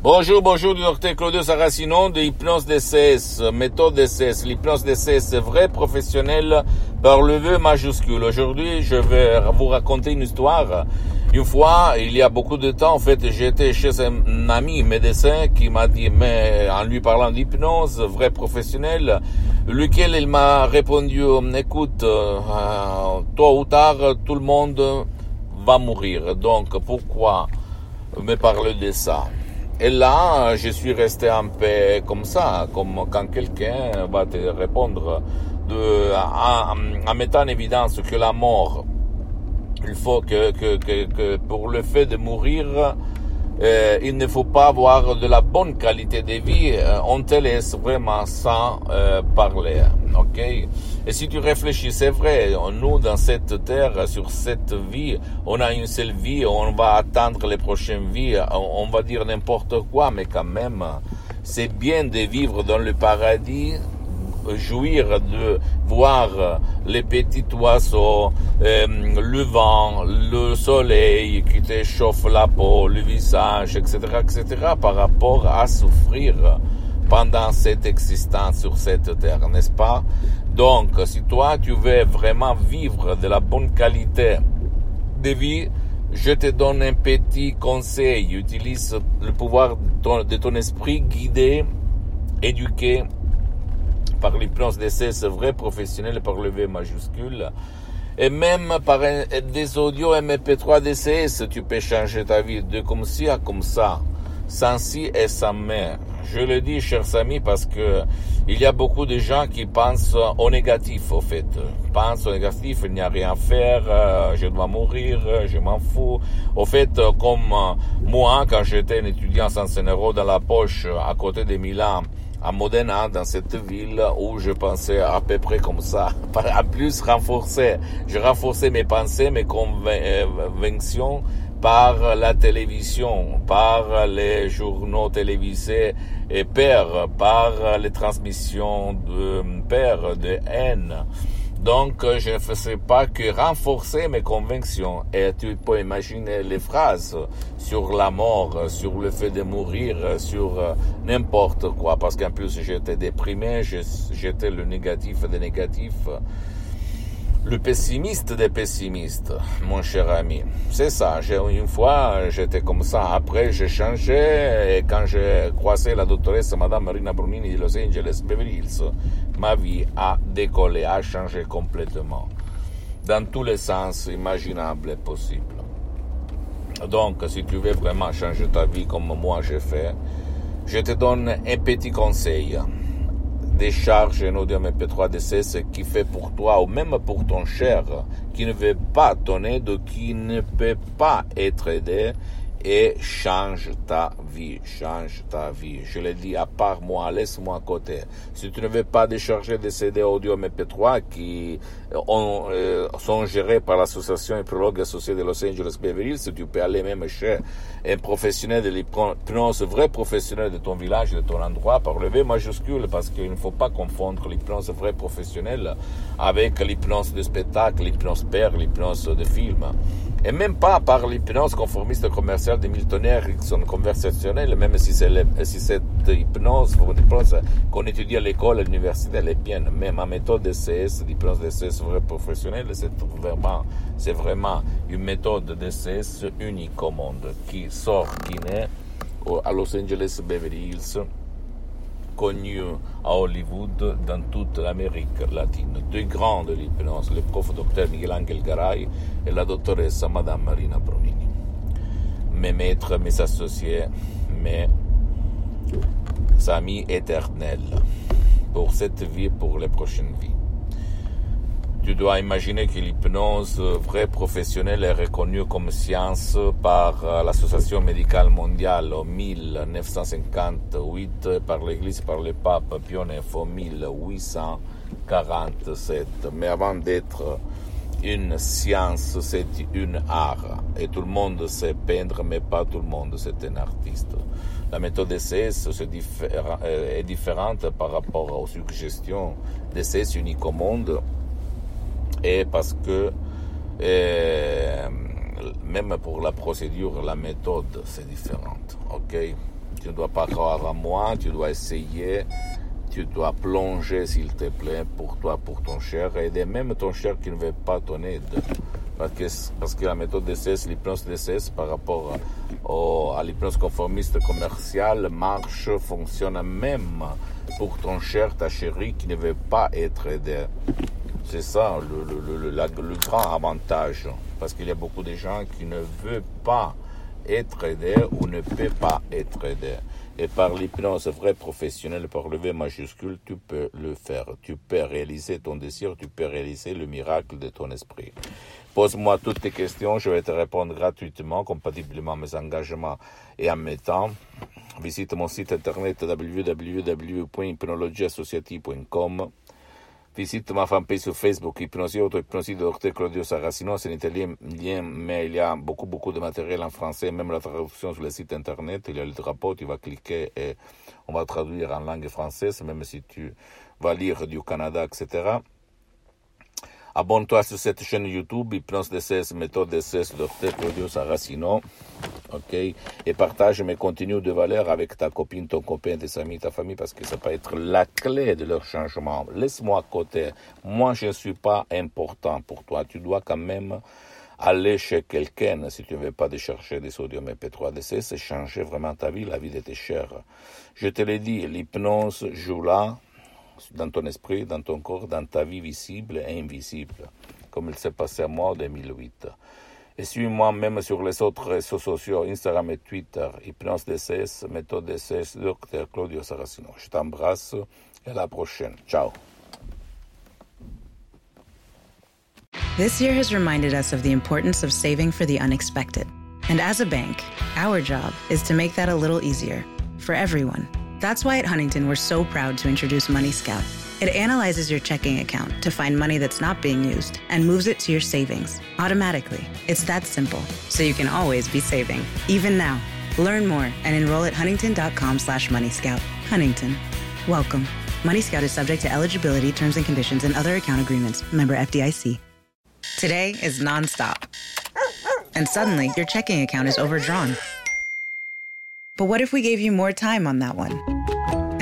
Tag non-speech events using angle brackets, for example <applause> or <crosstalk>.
Bonjour, bonjour du docteur Claudio Saracino de Hypnose DCS, méthode DCS. L'hypnose DCS c'est vrai, professionnel par le vœu majuscule. Aujourd'hui, je vais vous raconter une histoire. Une fois, il y a beaucoup de temps, en fait, j'étais chez un ami médecin qui m'a dit, mais en lui parlant d'hypnose, vrai professionnel, lequel il m'a répondu, écoute, euh, tôt ou tard, tout le monde va mourir. Donc, pourquoi me parler de ça? Et là, je suis resté un peu comme ça, comme quand quelqu'un va te répondre de, en, mettant en évidence que la mort, il faut que, que, que, que pour le fait de mourir, euh, il ne faut pas avoir de la bonne qualité de vie, euh, on te laisse vraiment sans euh, parler. Ok? Et si tu réfléchis, c'est vrai, nous dans cette terre, sur cette vie, on a une seule vie, on va attendre les prochaines vies, on, on va dire n'importe quoi, mais quand même, c'est bien de vivre dans le paradis jouir de voir les petits oiseaux, euh, le vent, le soleil qui te chauffe la peau, le visage, etc., etc., par rapport à souffrir pendant cette existence sur cette terre, n'est-ce pas? Donc, si toi, tu veux vraiment vivre de la bonne qualité de vie, je te donne un petit conseil. Utilise le pouvoir de ton, de ton esprit guidé, éduqué, par l'hypnose DCS vrai professionnel par le V majuscule. Et même par un, des audios MP3 DCS, tu peux changer ta vie de comme ci à comme ça, sans si et sans mais. Je le dis, chers amis, parce que il y a beaucoup de gens qui pensent au négatif, au fait. Pensent au négatif, il n'y a rien à faire, euh, je dois mourir, je m'en fous. Au fait, comme moi, quand j'étais un étudiant sans euro dans la poche à côté de Milan, à Modena, dans cette ville où je pensais à peu près comme ça. <laughs> En plus, renforcer, je renforçais mes pensées, mes convictions par la télévision, par les journaux télévisés et père, par les transmissions de père, de haine. Donc, je ne faisais pas que renforcer mes convictions. Et tu peux imaginer les phrases sur la mort, sur le fait de mourir, sur n'importe quoi. Parce qu'en plus, j'étais déprimé, j'étais le négatif des négatifs le pessimiste des pessimistes, mon cher ami. C'est ça. Une fois, j'étais comme ça. Après, j'ai changé. Et quand j'ai croisé la doctoresse Madame Marina Brunini de Los Angeles, Beverly Hills, ma vie a décollé, a changé complètement. Dans tous les sens imaginables et possibles. Donc, si tu veux vraiment changer ta vie comme moi j'ai fait, je te donne un petit conseil décharge un audio MP3 DC, ce qui fait pour toi ou même pour ton cher qui ne veut pas ton aide, qui ne peut pas être aidé, et change ta vie, change ta vie. Je le dis à part moi, laisse-moi à côté. Si tu ne veux pas décharger des CD audio MP3 qui ont, euh, sont gérés par l'association prologue associée de Los Angeles Beverly Hills, tu peux aller même chez un professionnel de l'hypnose, vrai professionnel de ton village, de ton endroit, par le V majuscule, parce qu'il ne faut pas confondre l'hypnose vrai professionnel avec l'hypnose de spectacle, l'hypnose père, l'hypnose de film. Et même pas par l'hypnose conformiste commerciale de Milton Erickson conversationnelle, même si, c'est si cette hypnose, hypnose qu'on étudie à l'école, à l'université, elle est bien. Mais ma méthode DCS, l'hypnose DCS vrai professionnelle, c'est vraiment, c'est vraiment une méthode DCS unique au monde, qui sort, qui naît à Los Angeles Beverly Hills, connu à Hollywood, dans toute l'Amérique latine. Deux grands de l'hypnose, le prof docteur Miguel Angel Garay et la doctoresse Madame Marina Brunini. Mes maîtres, mes associés, mes amis éternels pour cette vie et pour les prochaines vies. Tu dois imaginer que l'hypnose vraie professionnelle est reconnue comme science par euh, l'Association médicale mondiale en 1958, par l'Église, par le pape Pio IX en 1847. Mais avant d'être une science, c'est une art. Et tout le monde sait peindre, mais pas tout le monde c'est un artiste. La méthode DCS est différente par rapport aux suggestions DCS uniques au monde et parce que euh, même pour la procédure, la méthode, c'est différente. Ok? Tu ne dois pas croire à moi, tu dois essayer, tu dois plonger, s'il te plaît, pour toi, pour ton cher, aider même ton cher qui ne veut pas ton aide. Parce que, parce que la méthode DCS, l'hypnose DCS, par rapport à l'hypnose conformiste commerciale, marche, fonctionne même pour ton cher, ta chérie qui ne veut pas être aidé. C'est ça le, le, le, grand avantage. Parce qu'il y a beaucoup de gens qui ne veulent pas être aidés ou ne peuvent pas être aidés. Et par l'hypnose vrai professionnel, par le V majuscule, tu peux le faire. Tu peux réaliser ton désir, tu peux réaliser le miracle de ton esprit. Pose-moi toutes tes questions, je vais te répondre gratuitement, compatiblement à mes engagements et à mes temps. Visite mon site internet www.hypnologieassociative.com Visite ma fanpage sur Facebook, Hypnosie Auto-Hypnosie de Dr Claudio Saracino. C'est un italien, mais il y a beaucoup, beaucoup de matériel en français, même la traduction sur le site internet. Il y a le drapeau, tu vas cliquer et on va traduire en langue française, même si tu vas lire du Canada, etc. Abonne-toi sur cette chaîne YouTube, Hypnose DCS, méthode DCS, Dr Claudio Saracino. OK? Et partage mes contenus de valeur avec ta copine, ton copain, tes amis, ta famille, parce que ça peut être la clé de leur changement. Laisse-moi à côté. Moi, je ne suis pas important pour toi. Tu dois quand même aller chez quelqu'un si tu ne veux pas chercher des sodium MP3 DC, c'est changer vraiment ta vie, la vie de tes chers. Je te l'ai dit, l'hypnose joue là, dans ton esprit, dans ton corps, dans ta vie visible et invisible, comme il s'est passé à moi en 2008. Et suis-moi même sur les autres réseaux sociaux, Instagram et Twitter, Hypnose DCS, Méthode DCS, Dr Claudio Saracino. Je t'embrasse et à la prochaine. Ciao. This year has reminded us of the importance of saving for the unexpected. And as a bank, our job is to make that a little easier for everyone. That's why at Huntington, we're so proud to introduce Money Scout. It analyzes your checking account to find money that's not being used and moves it to your savings automatically. It's that simple, so you can always be saving, even now. Learn more and enroll at huntington.com slash moneyscout. Huntington. Welcome. Money Scout is subject to eligibility, terms and conditions, and other account agreements. Member FDIC. Today is nonstop. And suddenly, your checking account is overdrawn. But what if we gave you more time on that one?